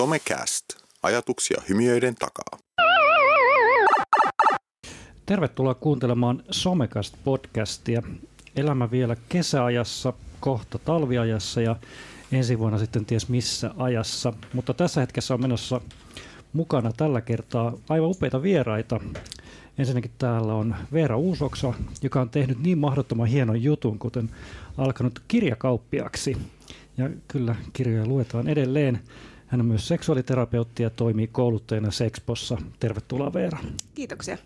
Somecast. Ajatuksia hymiöiden takaa. Tervetuloa kuuntelemaan Somecast-podcastia. Elämä vielä kesäajassa, kohta talviajassa ja ensi vuonna sitten ties missä ajassa. Mutta tässä hetkessä on menossa mukana tällä kertaa aivan upeita vieraita. Ensinnäkin täällä on Veera Uusoksa, joka on tehnyt niin mahdottoman hienon jutun, kuten alkanut kirjakauppiaksi. Ja kyllä kirjoja luetaan edelleen. Hän on myös seksuaaliterapeutti ja toimii kouluttajana Sexpossa. Tervetuloa Veera. Kiitoksia.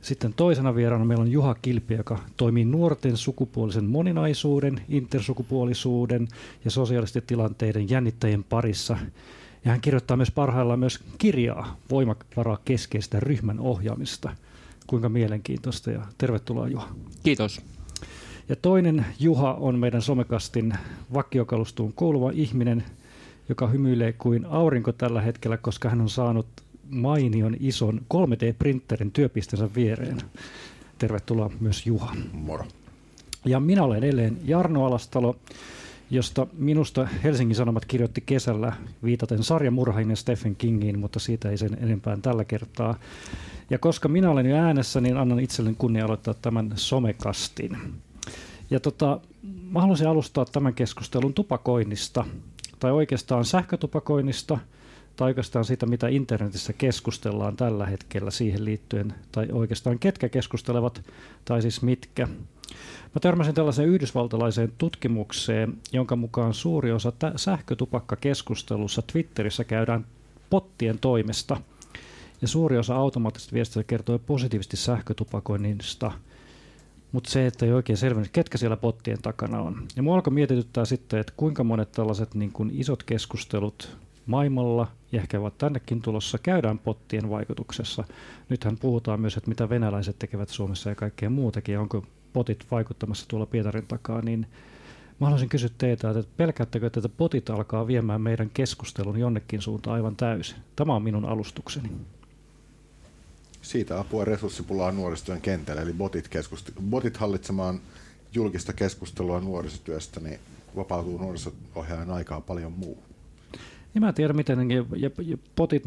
Sitten toisena vieraana meillä on Juha Kilpi, joka toimii nuorten sukupuolisen moninaisuuden, intersukupuolisuuden ja sosiaalisten tilanteiden jännittäjien parissa. Ja hän kirjoittaa myös parhaillaan myös kirjaa voimavaraa keskeistä ryhmän ohjaamista. Kuinka mielenkiintoista ja tervetuloa Juha. Kiitos. Ja toinen Juha on meidän somekastin vakiokalustuun kuuluva ihminen, joka hymyilee kuin aurinko tällä hetkellä, koska hän on saanut mainion ison 3D-printerin työpisteensä viereen. Tervetuloa myös Juha. Moro. Ja minä olen edelleen Jarno Alastalo, josta minusta Helsingin Sanomat kirjoitti kesällä viitaten sarjamurhainen Stephen Kingiin, mutta siitä ei sen enempää tällä kertaa. Ja koska minä olen jo äänessä, niin annan itselleni kunnia aloittaa tämän somekastin. Ja tota, mä haluaisin alustaa tämän keskustelun tupakoinnista, tai oikeastaan sähkötupakoinnista, tai oikeastaan siitä, mitä internetissä keskustellaan tällä hetkellä siihen liittyen, tai oikeastaan ketkä keskustelevat, tai siis mitkä. Mä törmäsin tällaiseen yhdysvaltalaiseen tutkimukseen, jonka mukaan suuri osa tä- sähkötupakkakeskustelussa Twitterissä käydään pottien toimesta, ja suuri osa automaattisesta viestistä kertoo positiivisesti sähkötupakoinnista – mutta se, että ei oikein selvinnyt, ketkä siellä pottien takana on. Ja mua alkoi mietityttää sitten, että kuinka monet tällaiset niin kuin isot keskustelut maailmalla, ja ehkä ovat tännekin tulossa, käydään pottien vaikutuksessa. Nythän puhutaan myös, että mitä venäläiset tekevät Suomessa ja kaikkea muutakin, ja onko potit vaikuttamassa tuolla Pietarin takaa, niin mä haluaisin kysyä teitä, että pelkäättekö, että potit alkaa viemään meidän keskustelun jonnekin suuntaan aivan täysin? Tämä on minun alustukseni. Siitä apua resurssipulaa nuorisotyön kentällä, eli botit, keskust- botit hallitsemaan julkista keskustelua nuorisotyöstä, niin vapautuu nuoriso-ohjaajan aikaa paljon muu. Niin mä en tiedä, miten ja, ja, potit,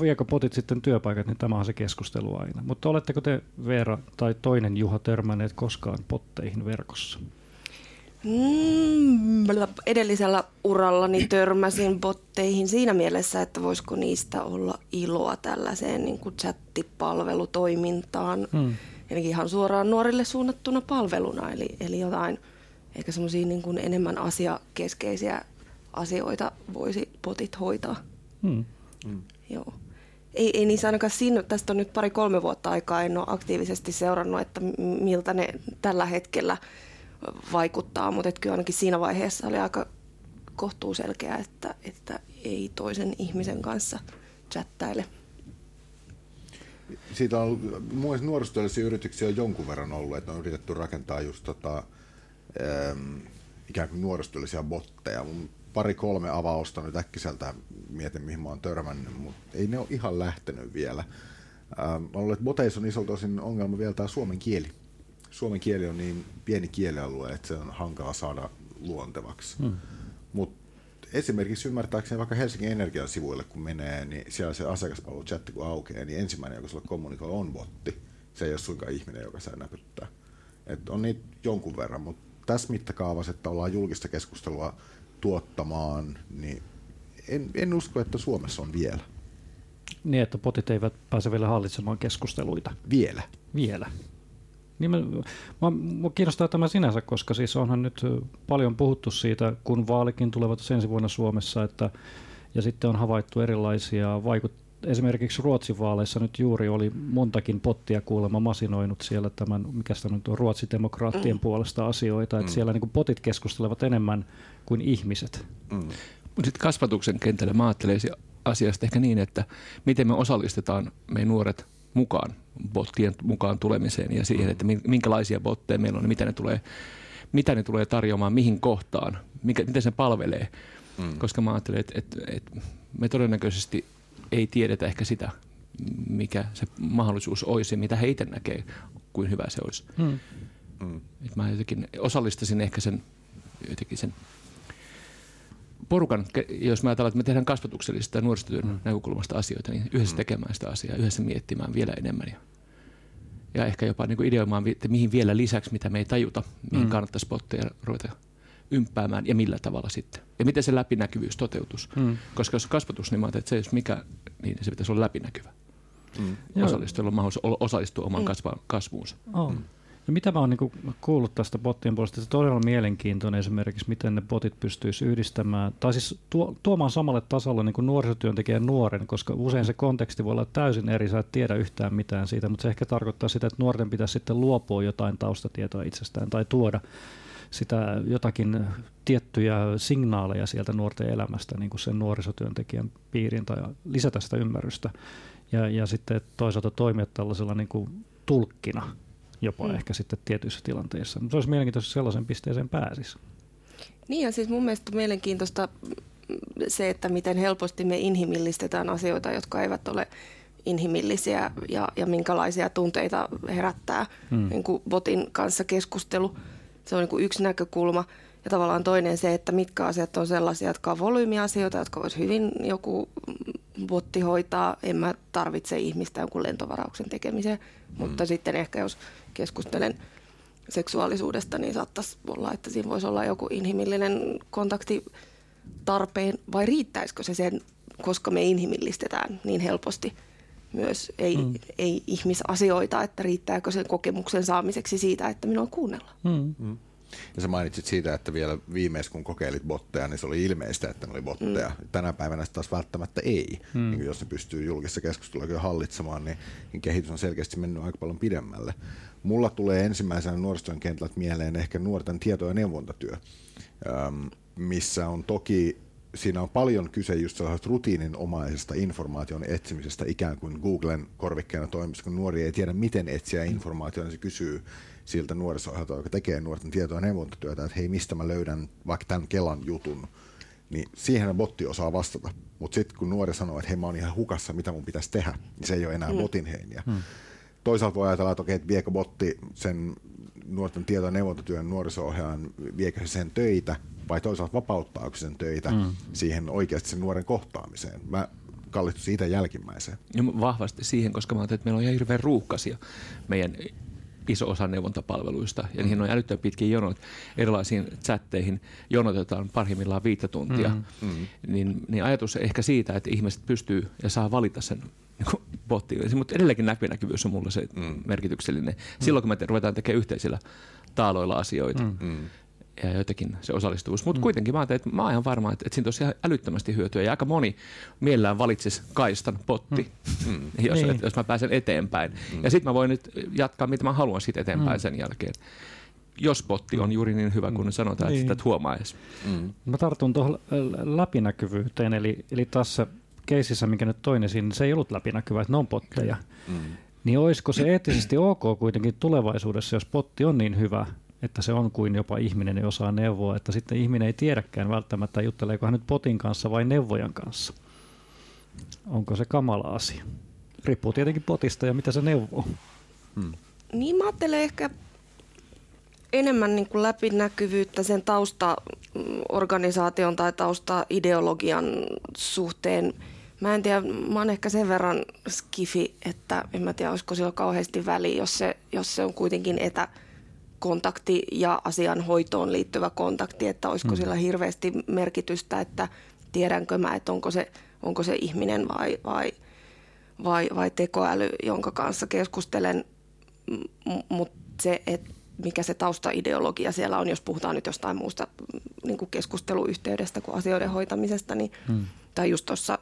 viekö potit sitten työpaikat, niin tämä on se keskustelu aina. Mutta oletteko te Veera tai toinen Juha törmänneet koskaan potteihin verkossa? Mm, edellisellä urallani törmäsin botteihin siinä mielessä, että voisiko niistä olla iloa tällaiseen niin kuin chattipalvelutoimintaan. Mm. Eli ihan suoraan nuorille suunnattuna palveluna, eli, eli jotain ehkä semmoisia niin kuin enemmän asiakeskeisiä asioita voisi potit hoitaa. Mm. Mm. Joo. Ei, ei niissä ainakaan siinä, tästä on nyt pari-kolme vuotta aikaa, en ole aktiivisesti seurannut, että miltä ne tällä hetkellä – vaikuttaa, mutta kyllä ainakin siinä vaiheessa oli aika kohtuu selkeä, että, että ei toisen ihmisen kanssa chattaile. Siitä on ollut, nuorisotyöllisiä yrityksiä on jonkun verran ollut, että on yritetty rakentaa just tota, ähm, ikään kuin nuorisotyöllisiä botteja. Mun pari-kolme avausta nyt äkkiseltä mietin, mihin mä oon törmännyt, mutta ei ne ole ihan lähtenyt vielä. Ähm, mä luulen, että boteissa on isolta osin ongelma vielä tämä suomen kieli suomen kieli on niin pieni kielialue, että se on hankala saada luontevaksi. Hmm. Mutta esimerkiksi ymmärtääkseni vaikka Helsingin Energian sivuille, kun menee, niin siellä se asiakaspalveluchatti kun aukeaa, niin ensimmäinen, joka sulle kommunikoi, on botti. Se ei ole suinkaan ihminen, joka saa näpyttää. Et on niitä jonkun verran, mutta tässä mittakaavassa, että ollaan julkista keskustelua tuottamaan, niin en, en usko, että Suomessa on vielä. Niin, että potit eivät pääse vielä hallitsemaan keskusteluita. Vielä. Vielä. Niin mä, mä, mä kiinnostaa tämä sinänsä, koska siis onhan nyt paljon puhuttu siitä, kun vaalikin tulevat ensi vuonna Suomessa, että, ja sitten on havaittu erilaisia vaikutteita. Esimerkiksi Ruotsin vaaleissa nyt juuri oli montakin pottia kuulemma masinoinut siellä tämän, mikä sitä nyt on, ruotsidemokraattien mm. puolesta asioita, että mm. siellä niin potit keskustelevat enemmän kuin ihmiset. Mm. Mutta sitten kasvatuksen kentällä mä ajattelen asiasta ehkä niin, että miten me osallistetaan meidän nuoret mukaan, bottien mukaan tulemiseen ja siihen, että minkälaisia botteja meillä on ja mitä ne tulee, mitä ne tulee tarjoamaan, mihin kohtaan, mikä, miten se palvelee. Mm. Koska mä ajattelen, että, että, että me todennäköisesti ei tiedetä ehkä sitä, mikä se mahdollisuus olisi ja mitä he itse näkee, kuin hyvä se olisi. Mm. Mm. Et mä jotenkin osallistaisin ehkä sen, jotenkin sen porukan, jos me ajatellaan, että me tehdään kasvatuksellisesta ja nuorisotyön mm. näkökulmasta asioita, niin yhdessä mm. tekemään sitä asiaa, yhdessä miettimään vielä enemmän. Ja, ja ehkä jopa niin kuin ideoimaan, että mihin vielä lisäksi, mitä me ei tajuta, mihin mm. kannattaisi spotteja ruveta ympäämään ja millä tavalla sitten. Ja miten se läpinäkyvyys toteutus. Mm. Koska jos kasvatus, niin mä että se jos mikä, niin se pitäisi olla läpinäkyvä. Mm. Osallistujalla on mahdollisuus osallistua omaan mm. kasvuunsa. Oh. Mm. Ja mitä mä oon niin kuullut tästä bottien puolesta, se todella mielenkiintoinen esimerkiksi, miten ne botit pystyisi yhdistämään, tai siis tuo, tuomaan samalle tasolle niin kuin nuorisotyöntekijän nuoren, koska usein se konteksti voi olla täysin eri, sä et tiedä yhtään mitään siitä, mutta se ehkä tarkoittaa sitä, että nuorten pitäisi sitten luopua jotain taustatietoa itsestään tai tuoda sitä jotakin tiettyjä signaaleja sieltä nuorten elämästä niin kuin sen nuorisotyöntekijän piiriin tai lisätä sitä ymmärrystä. Ja, ja sitten toisaalta toimia tällaisella niin kuin tulkkina jopa hmm. ehkä sitten tietyissä tilanteissa. Mutta se olisi mielenkiintoista, sellaisen pisteeseen pääsisi. Niin ja siis mun mielestä mielenkiintoista se, että miten helposti me inhimillistetään asioita, jotka eivät ole inhimillisiä ja, ja minkälaisia tunteita herättää hmm. niin kuin botin kanssa keskustelu. Se on niin kuin yksi näkökulma. Ja tavallaan toinen se, että mitkä asiat on sellaisia, jotka on volyymiasioita, jotka voisi hyvin joku botti hoitaa. En mä tarvitse ihmistä jonkun lentovarauksen tekemiseen, mm. mutta sitten ehkä jos keskustelen seksuaalisuudesta, niin saattaisi olla, että siinä voisi olla joku inhimillinen kontakti tarpeen, vai riittäisikö se sen, koska me inhimillistetään niin helposti myös ei, mm. ei ihmisasioita, että riittääkö sen kokemuksen saamiseksi siitä, että minua kuunnella. Mm. Mm. Ja sä mainitsit siitä, että vielä viimeis kun kokeilit botteja, niin se oli ilmeistä, että ne oli botteja. Mm. Tänä päivänä taas välttämättä ei. Mm. Niin jos ne pystyy julkisessa keskustelussa hallitsemaan, niin, niin kehitys on selkeästi mennyt aika paljon pidemmälle. Mulla tulee ensimmäisenä nuorisotyön kentältä mieleen ehkä nuorten tieto- ja neuvontatyö, missä on toki siinä on paljon kyse just sellaisesta rutiininomaisesta informaation etsimisestä ikään kuin Googlen korvikkeena toimissa, kun nuori ei tiedä, miten etsiä informaatiota, niin se kysyy siltä nuorisohjelta, joka tekee nuorten tietoa ja neuvontatyötä, että hei, mistä mä löydän vaikka tämän Kelan jutun, niin siihen botti osaa vastata. Mutta sitten kun nuori sanoo, että hei mä oon ihan hukassa, mitä mun pitäisi tehdä, niin se ei ole enää mm. botin heiniä. Mm. Toisaalta voi ajatella, että okei, että viekö botti sen nuorten tieto- ja neuvontatyön nuoriso viekö se sen töitä, vai toisaalta vapauttaako sen töitä mm. siihen oikeasti sen nuoren kohtaamiseen. Mä kallistun siitä jälkimmäiseen. Ja vahvasti siihen, koska mä ajattelin, että meillä on ihan hirveän ruuhkaisia meidän iso osa neuvontapalveluista, ja niihin on älyttömän pitkiä jonot. Erilaisiin chatteihin jonotetaan parhaimmillaan viittä tuntia. Mm, mm. Niin, niin ajatus ehkä siitä, että ihmiset pystyy ja saa valita sen niin bottiin. Mutta edelleenkin läpinäkyvyys on mulle se mm. merkityksellinen. Silloin kun me ruvetaan tekemään yhteisillä taaloilla asioita, mm. Mm ja jotenkin se osallistuvuus. Mutta mm. kuitenkin mä että mä oon ihan varma, että, että siinä tosiaan älyttömästi hyötyä. Ja aika moni mielellään valitsisi kaistan potti, mm. mm. jos, niin. että, jos mä pääsen eteenpäin. Mm. Ja sitten mä voin nyt jatkaa, mitä mä haluan sitten eteenpäin mm. sen jälkeen. Jos potti on juuri niin hyvä kuin sanotaan, niin. että sitä huomaa edes. Mm. Mä tartun tuohon läpinäkyvyyteen, eli, eli tässä keisissä, mikä nyt toinen siinä, se ei ollut läpinäkyvä, että ne on potteja. Mm. Niin olisiko se eettisesti ok kuitenkin tulevaisuudessa, jos potti on niin hyvä, että se on kuin jopa ihminen ei osaa neuvoa, että sitten ihminen ei tiedäkään välttämättä, jutteleeko hän nyt potin kanssa vai neuvojan kanssa. Onko se kamala asia? Riippuu tietenkin potista ja mitä se neuvoo. Hmm. Niin mä ajattelen ehkä enemmän niin kuin läpinäkyvyyttä sen taustaorganisaation tai tausta-ideologian suhteen. Mä en tiedä, mä oon ehkä sen verran skifi, että en mä tiedä, olisiko sillä kauheasti väliä, jos se, jos se on kuitenkin etä, kontakti ja asian hoitoon liittyvä kontakti, että olisiko mm. sillä hirveästi merkitystä, että tiedänkö mä, että onko se, onko se ihminen vai, vai, vai, vai tekoäly, jonka kanssa keskustelen, mutta se, että mikä se taustaideologia siellä on, jos puhutaan nyt jostain muusta niin kuin keskusteluyhteydestä kuin asioiden hoitamisesta, niin, hmm. tai just tuossa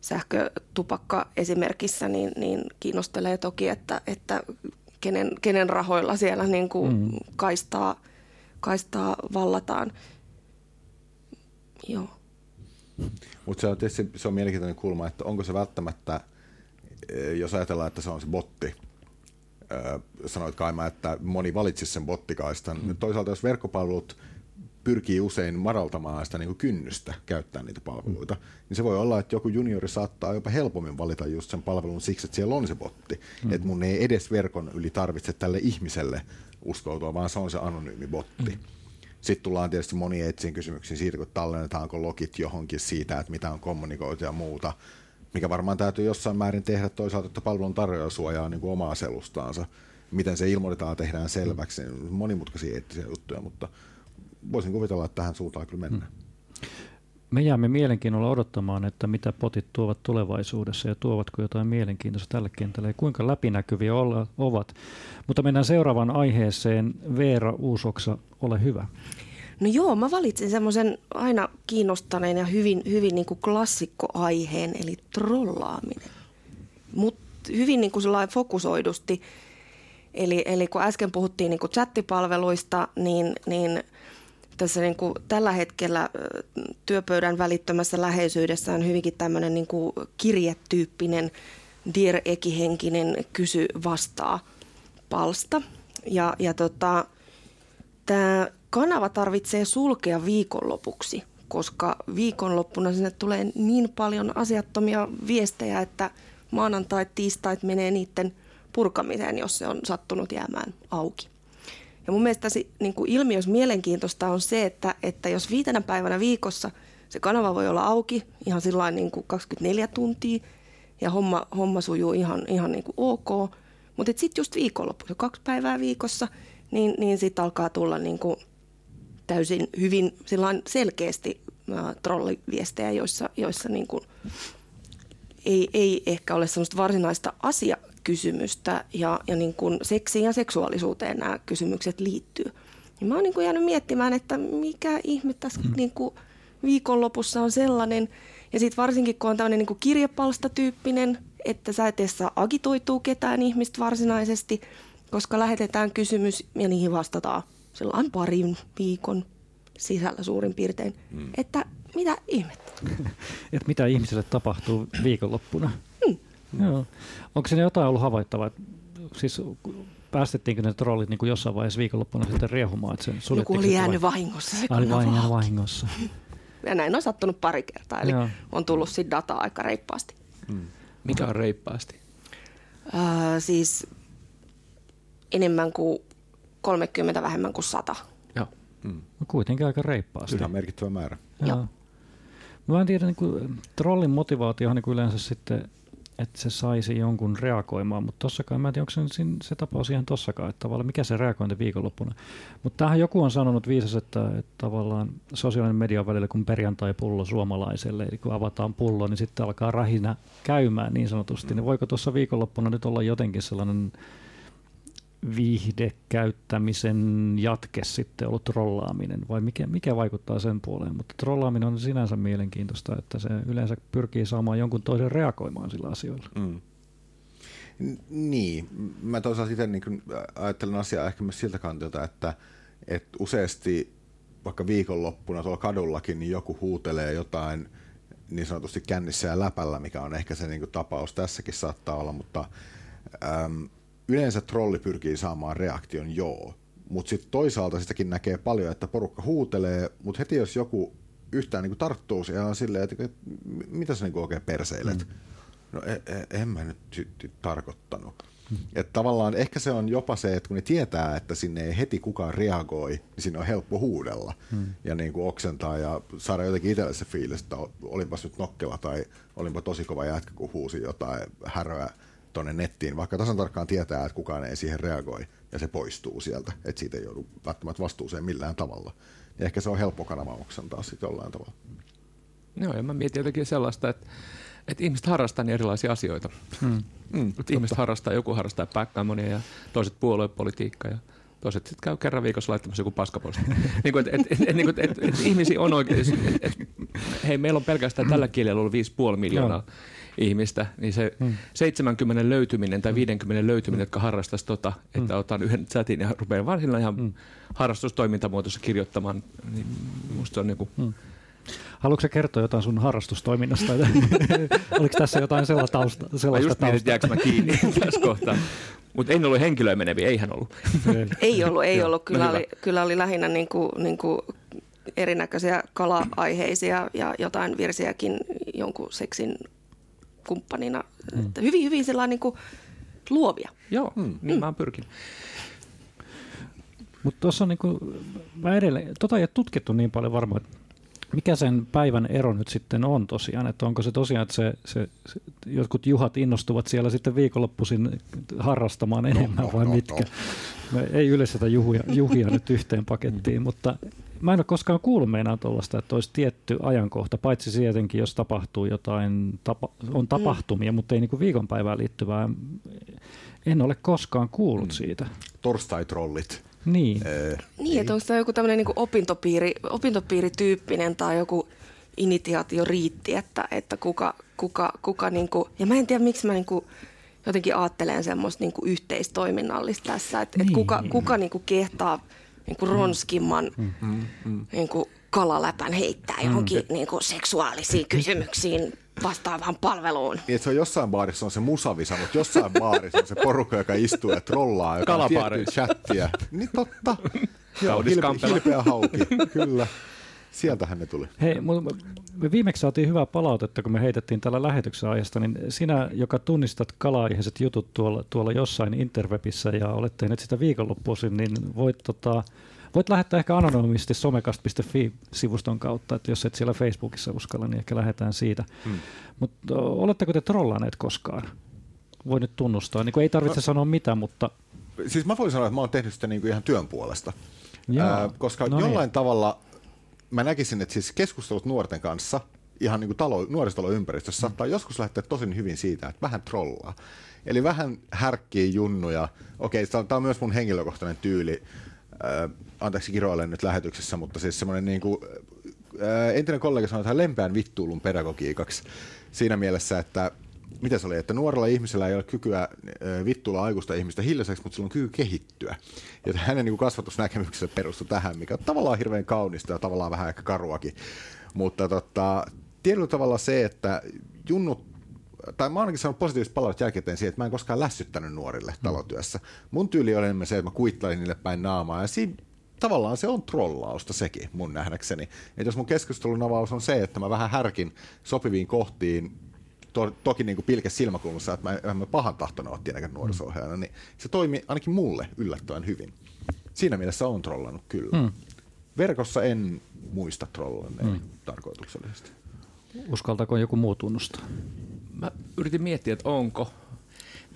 sähkötupakka esimerkissä, niin, niin kiinnostelee toki, että, että kenen, kenen rahoilla siellä niin kuin mm. kaistaa, kaistaa vallataan. Joo. Mutta se on tietysti se on mielenkiintoinen kulma, että onko se välttämättä, eh, jos ajatellaan, että se on se botti, eh, sanoit Kaima, että moni valitsisi sen bottikaistan. Mm. Toisaalta jos verkkopalvelut pyrkii usein madaltamaan sitä niin kuin kynnystä käyttää niitä palveluita, mm. niin se voi olla, että joku juniori saattaa jopa helpommin valita just sen palvelun siksi, että siellä on se botti. Mm. Että mun ei edes verkon yli tarvitse tälle ihmiselle uskoutua, vaan se on se anonyymi botti. Mm. Sitten tullaan tietysti moni etsiin kysymyksiin siitä, kun tallennetaanko logit johonkin siitä, että mitä on kommunikoitu ja muuta, mikä varmaan täytyy jossain määrin tehdä toisaalta, että palvelun tarjoaja suojaa niin kuin omaa selustaansa. Miten se ilmoitetaan, tehdään selväksi. Monimutkaisia eettisiä juttuja, mutta voisin kuvitella, että tähän suuntaan kyllä mennään. Hmm. Me jäämme mielenkiinnolla odottamaan, että mitä potit tuovat tulevaisuudessa ja tuovatko jotain mielenkiintoista tälle kentälle ja kuinka läpinäkyviä olla, ovat. Mutta mennään seuraavaan aiheeseen. Veera Uusoksa, ole hyvä. No joo, mä valitsin semmoisen aina kiinnostaneen ja hyvin, hyvin niin kuin klassikkoaiheen, eli trollaaminen. Mutta hyvin niin kuin fokusoidusti. Eli, eli kun äsken puhuttiin niin kuin chattipalveluista, niin, niin tässä niin kuin tällä hetkellä työpöydän välittömässä läheisyydessä on hyvinkin tämmöinen niin kuin kirjetyyppinen Dear Eki-henkinen kysy vastaa palsta. Ja, ja tota, tämä kanava tarvitsee sulkea viikonlopuksi, koska viikonloppuna sinne tulee niin paljon asiattomia viestejä, että maanantai, tiistait menee niiden purkamiseen, jos se on sattunut jäämään auki. Ja mun mielestä tässä niin kuin ilmiössä mielenkiintoista on se, että, että jos viitenä päivänä viikossa se kanava voi olla auki ihan sillä niin kuin 24 tuntia ja homma, homma sujuu ihan, ihan niin kuin ok, mutta sitten just viikonloppu, kaksi päivää viikossa, niin, niin sitten alkaa tulla niin kuin täysin hyvin selkeästi trolliviestejä, joissa, joissa niin kuin ei, ei ehkä ole sellaista varsinaista asiakysymystä ja, ja niin kuin seksiin ja seksuaalisuuteen nämä kysymykset liittyy. Ja mä oon niin kuin jäänyt miettimään, että mikä ihme tässä mm. niin kuin viikonlopussa on sellainen, ja sitten varsinkin kun on tämmöinen niin kirjepalsta-tyyppinen, että sä et saa agitoituu ketään ihmistä varsinaisesti, koska lähetetään kysymys ja niihin vastataan sellainen parin viikon sisällä suurin piirtein, mm. että mitä ihmettä. että mitä ihmiselle tapahtuu viikonloppuna. Joo. Onko siinä jotain ollut havaittavaa? Siis päästettiinkö ne trollit niin kuin jossain vaiheessa viikonloppuna sitten riehumaan? Että sen Joku oli jäänyt vai... vahingossa. Se oli vain jäänyt vahingossa. ja näin on sattunut pari kertaa, eli Joo. on tullut sitten dataa aika reippaasti. Mm. Mikä on reippaasti? Äh, siis enemmän kuin 30 vähemmän kuin 100. Joo. Mm. No kuitenkin aika reippaasti. Ihan merkittävä määrä. Joo. Mä en tiedä, niin kuin, trollin motivaatio on niin yleensä sitten, että se saisi jonkun reagoimaan, mutta tossakaan, mä en tiedä, onko se, se tapaus ihan tossakaan, että tavallaan mikä se reagointi viikonloppuna. Mutta tähän joku on sanonut viisas, että, että tavallaan sosiaalinen media on välillä kuin perjantai-pullo suomalaiselle, eli kun avataan pullo, niin sitten alkaa rahina käymään niin sanotusti. Niin voiko tuossa viikonloppuna nyt olla jotenkin sellainen viihdekäyttämisen jatke sitten ollut trollaaminen vai mikä, mikä vaikuttaa sen puoleen. Mutta trollaaminen on sinänsä mielenkiintoista, että se yleensä pyrkii saamaan jonkun toisen reagoimaan sillä asioilla. Mm. Niin, mä toisaalta itse niin ajattelen asiaa ehkä myös siltä kantilta, että, että useasti vaikka viikonloppuna tuolla kadullakin niin joku huutelee jotain niin sanotusti kännissä ja läpällä, mikä on ehkä se niin kuin, tapaus tässäkin saattaa olla, mutta äm, yleensä trolli pyrkii saamaan reaktion joo, mutta sitten toisaalta sitäkin näkee paljon, että porukka huutelee, mutta heti jos joku yhtään niin tarttuu siihen on silleen, että mitä sä niin oikein perseilet? Mm. No e, e, en mä nyt sy- tarkoittanut. Mm. Että tavallaan ehkä se on jopa se, että kun ne tietää, että sinne ei heti kukaan reagoi, niin sinne on helppo huudella mm. ja niin kuin oksentaa ja saada jotenkin itselle se fiilis, että olinpas nyt nokkela tai olinpa tosi kova jätkä, kun huusi jotain häröä tuonne nettiin, vaikka tasan tarkkaan tietää, että kukaan ei siihen reagoi ja se poistuu sieltä, että siitä ei joudu välttämättä vastuuseen millään tavalla. Ja ehkä se on helppo kanava oksentaa sitten jollain tavalla. Joo, ja mä mietin jotenkin sellaista, että, että ihmiset harrastaa niin erilaisia asioita. Hmm. Mm, ihmiset harrastaa, joku harrastaa backgammonia ja toiset puoluepolitiikkaa ja toiset sitten käy kerran viikossa laittamassa joku paskaposti. niin kuin, et, et, et, et, et, et, et, ihmisiä on oikein, et, et, hei meillä on pelkästään tällä kielellä ollut 5,5 miljoonaa. Joo ihmistä, niin se hmm. 70 löytyminen tai 50 löytyminen, jotka harrastaisi tota, että hmm. otan yhden chatin ja rupean sillä ihan hmm. harrastustoimintamuotoissa kirjoittamaan, niin musta se on niin kuin, hmm. Haluatko kertoa jotain sun harrastustoiminnasta? Oliko tässä jotain sellaista tausta? Sellaista mä just mietin, että mä kiinni tässä kohtaa. Mutta ei ollut henkilöä meneviä, eihän ollut. ei ollut, ei ollut. Kyllä, no oli, kyllä oli lähinnä niin kuin, niin kuin erinäköisiä kala-aiheisia ja jotain virsiäkin jonkun seksin kumppanina. Mm. Että hyvin, hyvin sellainen niin kuin luovia. Joo, mm. niin mm. mä pyrkin. Mutta tuossa on niinku, mä edelleen, tota ei ole tutkittu niin paljon varmaan, että mikä sen päivän ero nyt sitten on tosiaan, että onko se tosiaan, että se, se, se jotkut juhat innostuvat siellä sitten viikonloppuisin harrastamaan enemmän no, vai no, mitkä? No. Me ei yllätetä juhia, juhia nyt yhteen pakettiin, mutta mä en ole koskaan kuullut meinaan tuollaista, että olisi tietty ajankohta, paitsi tietenkin, jos tapahtuu jotain, tapa, on mm. tapahtumia, mm. mutta ei niin viikonpäivään liittyvää. En ole koskaan kuullut mm. siitä. Torstai-trollit. Niin. Ee, niin, että onko tämä joku tämmöinen niin opintopiiri, opintopiirityyppinen tai joku initiaatio riitti, että, että kuka, kuka, kuka niin kuin, ja mä en tiedä miksi mä niin kuin, jotenkin ajattelen semmoista niin kuin yhteistoiminnallista tässä, että, niin. että kuka, kuka niin kuin kehtaa niin kuin ronskimman mm. mm. niin kuin kalaläpän heittää johonkin mm. niin kuin seksuaalisiin kysymyksiin vastaavaan palveluun. Niin, se on jossain baarissa on se musavisa, mutta jossain baarissa on se porukka, joka istuu ja trollaa, joka on chattia. Niin totta. Joo, hilpe, hilpeä hauki, kyllä. Sieltähän ne tuli. Hei, me viimeksi saatiin hyvää palautetta, kun me heitettiin tällä lähetyksen ajasta, niin sinä, joka tunnistat kalaiheiset jutut tuolla, tuolla jossain interwebissä ja olet tehnyt sitä viikonloppuisin, niin voit tota, Voit lähettää ehkä anonyymisti somekast.fi-sivuston kautta, että jos et siellä Facebookissa uskalla, niin ehkä lähdetään siitä. Hmm. Mutta oletteko te trollaneet koskaan? Voi nyt tunnustaa. Niin ei tarvitse no, sanoa mitä, mutta... Siis mä voin sanoa, että mä oon tehnyt sitä niin kuin ihan työn puolesta. Ää, koska no jollain niin. tavalla mä näkisin, että siis keskustelut nuorten kanssa ihan niin kuin talo, nuorisotaloympäristössä saattaa joskus lähteä tosi hyvin siitä, että vähän trollaa. Eli vähän härkkii junnuja. Okei, tämä on myös mun henkilökohtainen tyyli anteeksi kiroilen nyt lähetyksessä, mutta siis semmoinen niin kuin, entinen kollega sanoi tähän lempeän vittuulun pedagogiikaksi siinä mielessä, että mitä se oli, että nuorella ihmisellä ei ole kykyä vittuilla aikuista ihmistä hiljaiseksi, mutta sillä on kyky kehittyä. Ja hänen niin kasvatusnäkemyksensä perustui tähän, mikä on tavallaan hirveän kaunista ja tavallaan vähän ehkä karuakin. Mutta tota, tietyllä tavalla se, että junnut tai mä ainakin saanut positiivista palautetta jälkikäteen siihen, että mä en koskaan lässyttänyt nuorille mm. talotyössä. Mun tyyli oli enemmän se, että mä kuittailin niille päin naamaa, ja siinä tavallaan se on trollausta sekin mun nähdäkseni. Että jos mun keskustelun avaus on se, että mä vähän härkin sopiviin kohtiin, to, toki niin kuin pilke silmäkulmassa, että mä en mä pahan tahtona ole tietenkään nuoriso niin se toimi ainakin mulle yllättävän hyvin. Siinä mielessä on trollannut kyllä. Mm. Verkossa en muista trollanneen mm. tarkoituksellisesti. Uskaltaako joku muu tunnustaa? Mä yritin miettiä, että onko,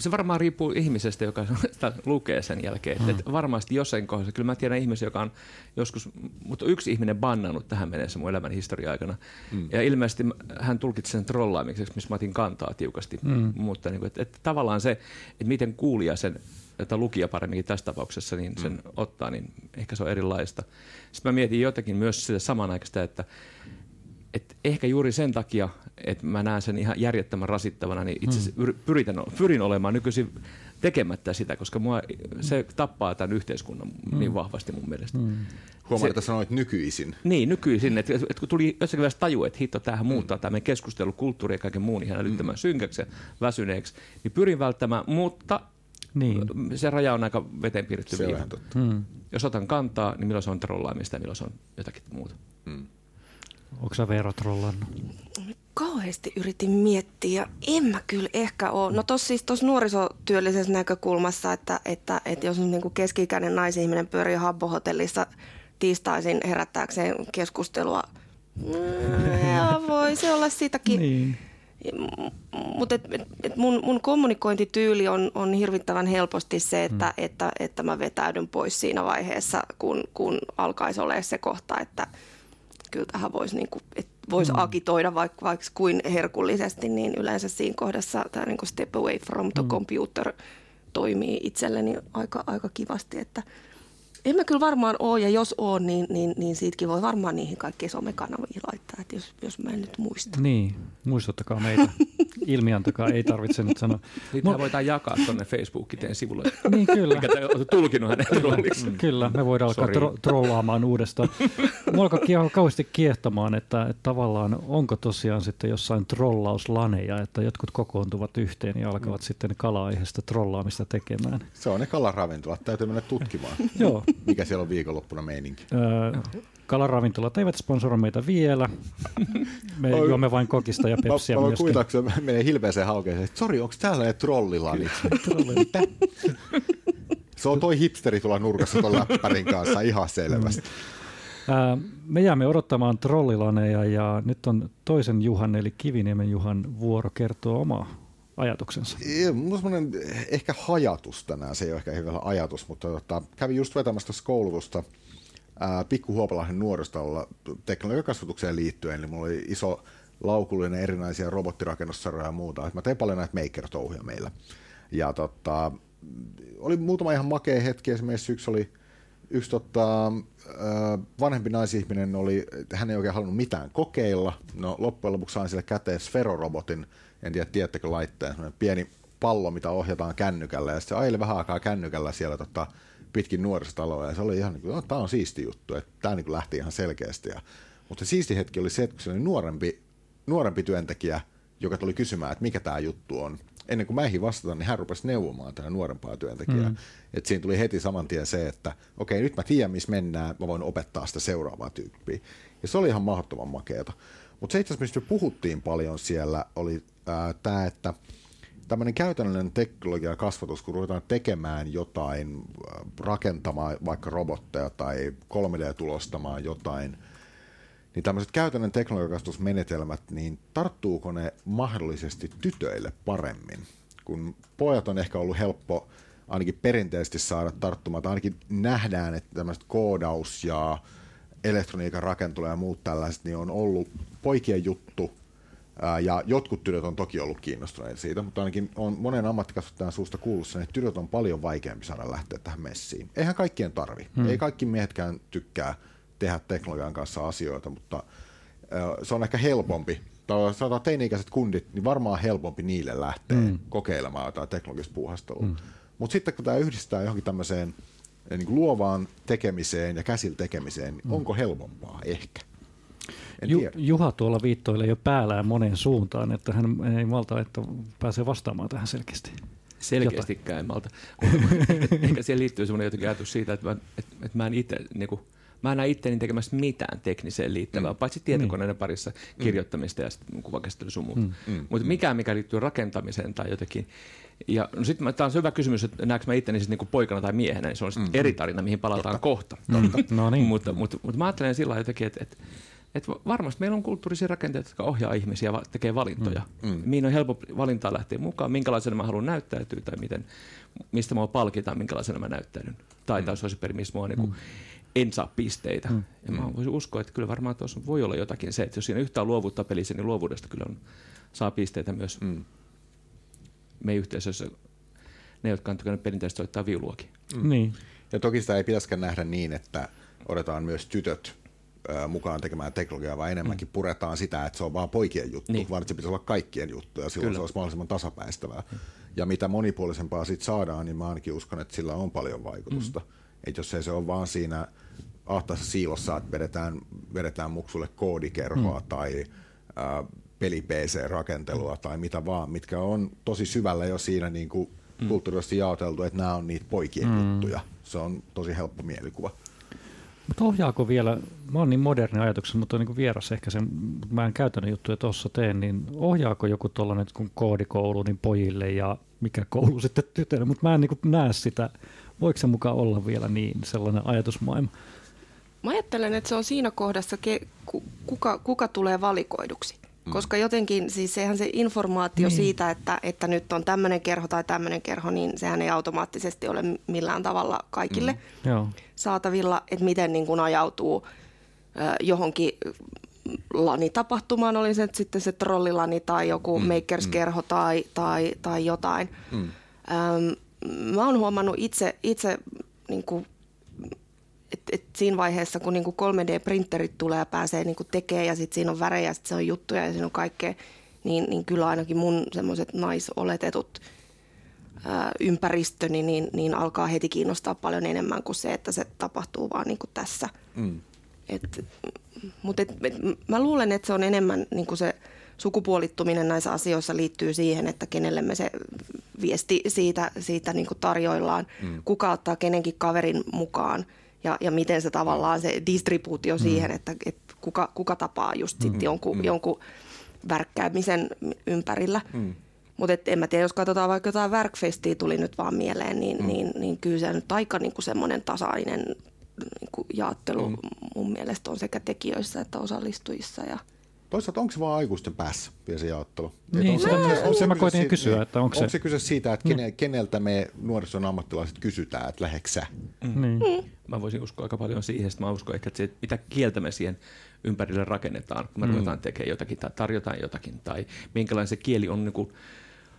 se varmaan riippuu ihmisestä, joka sitä lukee sen jälkeen. Hmm. Että varmasti jossain kohdassa, kyllä mä tiedän ihmisiä, joka on joskus, mutta yksi ihminen bannannut tähän mennessä mun elämän historia aikana. Hmm. Ja ilmeisesti hän tulkitsi sen trollaamiseksi, missä mä otin kantaa tiukasti. Hmm. Mutta niin kuin, että, että tavallaan se, että miten kuulija sen että lukija paremminkin tässä tapauksessa niin sen hmm. ottaa, niin ehkä se on erilaista. Sitten mä mietin jotenkin myös sitä samanaikaista, että et ehkä juuri sen takia, että mä näen sen ihan järjettömän rasittavana, niin itse asiassa hmm. pyritän, pyrin olemaan nykyisin tekemättä sitä, koska mua, se tappaa tämän yhteiskunnan hmm. niin vahvasti mun mielestä. Hmm. Huomaan, että sanoit nykyisin. Niin, nykyisin. Että et, kun tuli jossakin vaiheessa taju, että hitto, tämähän hmm. muuttaa tämä keskustelu, kulttuuri ja kaiken muun ihan älyttömän hmm. synkäksi ja väsyneeksi, niin pyrin välttämään, mutta niin. se raja on aika veteen piirretty Se on totta. Hmm. Jos otan kantaa, niin milloin se on trollaamista ja milloin se on jotakin muuta. Hmm. Onko sä Veera trollannut? Kauheasti yritin miettiä ja en mä kyllä ehkä ole. No tuossa siis tuossa nuorisotyöllisessä näkökulmassa, että, että, että jos niin keski-ikäinen naisihminen pyörii Habbo-hotellissa tiistaisin herättääkseen keskustelua, mm, ja voi se olla sitäkin. niin. Mutta et, et, mun, mun kommunikointityyli on, on hirvittävän helposti se, että, mm. että, että mä vetäydyn pois siinä vaiheessa, kun, kun alkaisi olla se kohta, että – kyllä tähän voisi niin kuin, vois mm. agitoida vaikka, vaikka kuin herkullisesti, niin yleensä siinä kohdassa tämä niin kuin step away from the mm. computer toimii itselleni aika, aika kivasti, että – en mä kyllä varmaan ole, ja jos on, niin, niin, niin siitäkin voi varmaan niihin kaikkiin somekanaviin laittaa, että jos, jos mä en nyt muista. Niin, muistuttakaa meitä. Ilmiantakaa, ei tarvitse nyt sanoa. Niitä Mo- voidaan jakaa tuonne Facebookiteen sivulle. niin, kyllä. Mikä tulkinut hänen trolliksi. Mm. Kyllä, me voidaan alkaa tro- trollaamaan uudestaan. Mulla alkaa kauheasti kiehtomaan, että, että tavallaan onko tosiaan sitten jossain trollauslaneja, että jotkut kokoontuvat yhteen ja alkavat mm. sitten kala-aiheesta trollaamista tekemään. Se on ne kalaravintolat, täytyy mennä tutkimaan. Joo, mikä siellä on viikonloppuna meininki? Öö, kalaravintolat eivät sponsoroi meitä vielä. Me Oi. juomme vain kokista ja pepsiä mä, mä myöskin. Mä menee hilpeäseen haukeeseen, että sori, onko täällä ne trollilanit? Se on toi hipsteri tuolla nurkassa tuon läppärin kanssa ihan selvästi. Me jäämme odottamaan trollilaneja ja nyt on toisen Juhan eli Kiviniemen Juhan vuoro kertoa omaa ajatuksensa. Mulla on ehkä hajatus tänään, se ei ole ehkä hyvä ajatus, mutta tota, kävin just vetämässä koulutusta Pikku Huopalahden nuoristolla teknologiakasvatukseen liittyen, niin mulla oli iso laukullinen erinäisiä robottirakennussarjoja ja muuta. Et mä tein paljon näitä maker-touhuja meillä. Ja tota, oli muutama ihan makea hetki. Esimerkiksi yksi oli yksi tota, vanhempi naisihminen oli, hän ei oikein halunnut mitään kokeilla. No loppujen lopuksi sain sille käteen Sferorobotin, en tiedä tiedättekö laitteen, pieni pallo, mitä ohjataan kännykällä. Ja sitten se aili vähän aikaa kännykällä siellä tota, pitkin nuorisotaloa. Ja se oli ihan, niin no, tämä on siisti juttu, että tämä niin lähti ihan selkeästi. Ja, mutta siisti hetki oli se, että kun se oli nuorempi nuorempi työntekijä, joka tuli kysymään, että mikä tämä juttu on. Ennen kuin mä eihin vastata, niin hän rupesi neuvomaan tätä nuorempaa työntekijää. Mm. Et siinä tuli heti saman tien se, että okei, nyt mä tiedän, missä mennään, mä voin opettaa sitä seuraavaa tyyppiä. Ja se oli ihan mahdottoman makeata. Mutta se itse asiassa, mistä me puhuttiin paljon siellä, oli tämä, että tämmöinen käytännöllinen teknologia kasvatus, kun ruvetaan tekemään jotain, rakentamaan vaikka robotteja tai 3D-tulostamaan jotain – niin tämmöiset käytännön teknologiakastusmenetelmät, niin tarttuuko ne mahdollisesti tytöille paremmin? Kun pojat on ehkä ollut helppo ainakin perinteisesti saada tarttumaan, tai ainakin nähdään, että tämmöiset koodaus ja elektroniikan rakentelu ja muut tällaiset, niin on ollut poikien juttu, ja jotkut tytöt on toki ollut kiinnostuneita siitä, mutta ainakin on monen ammattikasvattajan suusta kuullut sen, että tytöt on paljon vaikeampi saada lähteä tähän messiin. Eihän kaikkien tarvi. Hmm. Ei kaikki miehetkään tykkää tehdä teknologian kanssa asioita, mutta se on ehkä helpompi. Tai sanotaan teini-ikäiset kundit, niin varmaan helpompi niille lähteä mm. kokeilemaan jotain teknologista puuhastelua. Mm. Mutta sitten kun tämä yhdistää johonkin tämmöiseen niin luovaan tekemiseen ja käsillä tekemiseen, niin mm. onko helpompaa? Ehkä. Ju- Juha tuolla viittoilee jo päällään moneen suuntaan, että hän ei malta, että pääsee vastaamaan tähän selkeästi. Selkeästi en malta. Ehkä siihen liittyy semmoinen jotenkin ajatus siitä, että mä, että, että mä en itse niin kuin, mä en näe itseäni tekemässä mitään tekniseen liittyvää, mm. paitsi tietokoneiden mm. parissa mm. kirjoittamista ja sitten kuvakäsittely sun muuta. Mm. Mm. Mutta mikään, mikä liittyy rakentamiseen tai jotenkin. Ja no sitten tämä on hyvä kysymys, että näekö mä itteni sitten niinku poikana tai miehenä, niin se on mm. eri tarina, mihin palataan Totta. kohta. Totta. No niin. mutta, mutta, mutta mä ajattelen sillä jotenkin, että, että et varmasti meillä on kulttuurisia rakenteita, jotka ohjaa ihmisiä ja tekee valintoja. Mm. Mm. Mihin on helppo valintaa lähteä mukaan, minkälaisena mä haluan näyttäytyä tai miten, mistä mä palkitaan, minkälaisena mä näyttäydyn. Tai mm. taas olisi peri, missä mua niin kuin, mm en saa pisteitä. Mm. Ja mä voisin uskoa, että kyllä varmaan tuossa voi olla jotakin se, että jos siinä yhtään luovuutta pelissä, niin luovuudesta kyllä on, saa pisteitä myös mm. meidän yhteisössä ne, jotka on tykännyt perinteisesti soittaa viuluakin. Mm. Niin. Ja toki sitä ei pitäisikään nähdä niin, että odotetaan myös tytöt mukaan tekemään teknologiaa, vaan enemmänkin mm. puretaan sitä, että se on vain poikien juttu, niin. vaan että se pitäisi olla kaikkien juttu, ja silloin Kyllä. se olisi mahdollisimman tasapäistävää. Mm. Ja mitä monipuolisempaa siitä saadaan, niin mä ainakin uskon, että sillä on paljon vaikutusta. Mm. Että jos ei se ole vaan siinä ahtaassa siilossa, että vedetään, vedetään muksulle koodikerhoa mm. tai äh, peli PC-rakentelua tai mitä vaan, mitkä on tosi syvällä jo siinä niin kuin mm. kulttuurisesti jaoteltu, että nämä on niitä poikien mm. juttuja. Se on tosi helppo mielikuva. Mutta ohjaako vielä, mä oon niin moderni ajatuksen, mutta on niin vieras ehkä sen, mä en käytännön juttuja tuossa teen, niin ohjaako joku tuollainen kun koodikoulu niin pojille ja mikä koulu sitten tytölle, mutta mä en niin näe sitä Voiko se mukaan olla vielä niin sellainen ajatusmaailma? Mä ajattelen, että se on siinä kohdassa, kuka, kuka tulee valikoiduksi. Mm. Koska jotenkin, siis sehän se informaatio niin. siitä, että, että nyt on tämmöinen kerho tai tämmöinen kerho, niin sehän ei automaattisesti ole millään tavalla kaikille mm. Joo. saatavilla, että miten niin kuin ajautuu äh, johonkin lanitapahtumaan, oli se sitten se trollilani tai joku mm. makerskerho mm. tai, tai, tai jotain. Mm. Ähm, mä oon huomannut itse, itse niin kuin, et, et siinä vaiheessa, kun niin 3D-printerit tulee ja pääsee niin tekemään ja sitten siinä on värejä ja sitten se on juttuja ja siinä on kaikkea, niin, niin kyllä ainakin mun semmoiset naisoletetut ää, ympäristöni niin, niin alkaa heti kiinnostaa paljon enemmän kuin se, että se tapahtuu vaan niin kuin tässä. Mm. Et, mutta et, et, mä luulen, että se on enemmän niin kuin se sukupuolittuminen näissä asioissa liittyy siihen, että kenelle me se viesti siitä, siitä niin kuin tarjoillaan, mm. kuka ottaa kenenkin kaverin mukaan ja, ja miten se tavallaan se distribuutio mm. siihen, että, että kuka, kuka tapaa just mm. sitten jonkun, mm. jonkun värkkäämisen ympärillä. Mm. Mutta en mä tiedä, jos katsotaan vaikka jotain Workfestia tuli nyt vaan mieleen, niin, mm. niin, niin kyllä se nyt aika niin kuin semmoinen tasainen niin kuin jaottelu mm. mun mielestä on sekä tekijöissä että osallistujissa. Ja... Toisaalta onko se vaan aikuisten päässä vielä se jaottelu? Niin, on, se, on, se, on se mä koitin kysyä, niin, että onko se... Onko se kyse siitä, että kene, keneltä me nuorison ammattilaiset kysytään, että läheksä? Mm. Niin. Mm. Mä voisin uskoa aika paljon siihen, että mä uskon ehkä, että se, mitä kieltä me siihen ympärille rakennetaan, kun me mm. ruvetaan tekemään jotakin tai tarjotaan jotakin, tai minkälainen se kieli on niin kuin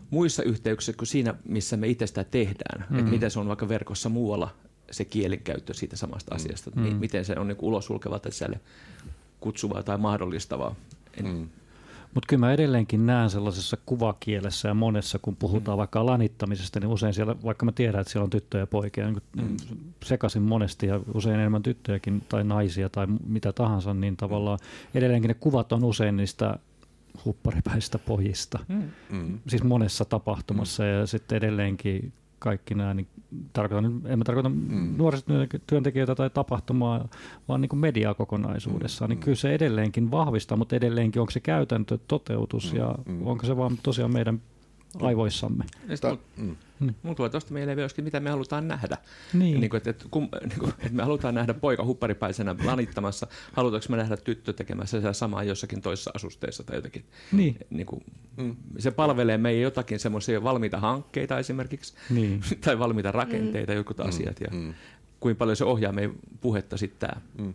muissa yhteyksissä kuin siinä, missä me itse sitä tehdään. Mm. Että miten se on vaikka verkossa muualla se kielenkäyttö siitä samasta mm. asiasta, mm. miten se on niin ulos sulkevaa tai sisälle kutsuvaa tai mahdollistavaa. Mm. Mutta kyllä mä edelleenkin näen sellaisessa kuvakielessä ja monessa, kun puhutaan mm. vaikka lanittamisesta, niin usein siellä, vaikka mä tiedän, että siellä on tyttöjä ja poikia, niin mm. sekaisin monesti ja usein enemmän tyttöjäkin tai naisia tai mitä tahansa, niin tavallaan edelleenkin ne kuvat on usein niistä hupparipäistä pojista. Mm. Mm. Siis monessa tapahtumassa mm. ja sitten edelleenkin kaikki nämä, niin tarkoitan, en mä tarkoita mm. nuorisotyöntekijöitä tai tapahtumaa, vaan niin kuin mediaa kokonaisuudessaan, niin mm. niin kyllä se edelleenkin vahvistaa, mutta edelleenkin onko se käytäntö, toteutus mm. ja mm. onko se vaan tosiaan meidän aivoissamme. Ta- mm. Niin. Mulla tulee tuosta mieleen myöskin, mitä me halutaan nähdä. Niin. Niin kuin, että, että, kun, niin kuin, että me halutaan nähdä poika hupparipäisenä lanittamassa, halutaanko me nähdä tyttö tekemässä sitä samaa jossakin toisessa asusteessa tai jotakin. Niin. Niin kuin, mm. Se palvelee meidän jotakin semmoisia valmiita hankkeita esimerkiksi, niin. tai valmiita rakenteita, mm. jotkut asiat, ja mm. kuinka paljon se ohjaa meidän puhetta sitten. Mm.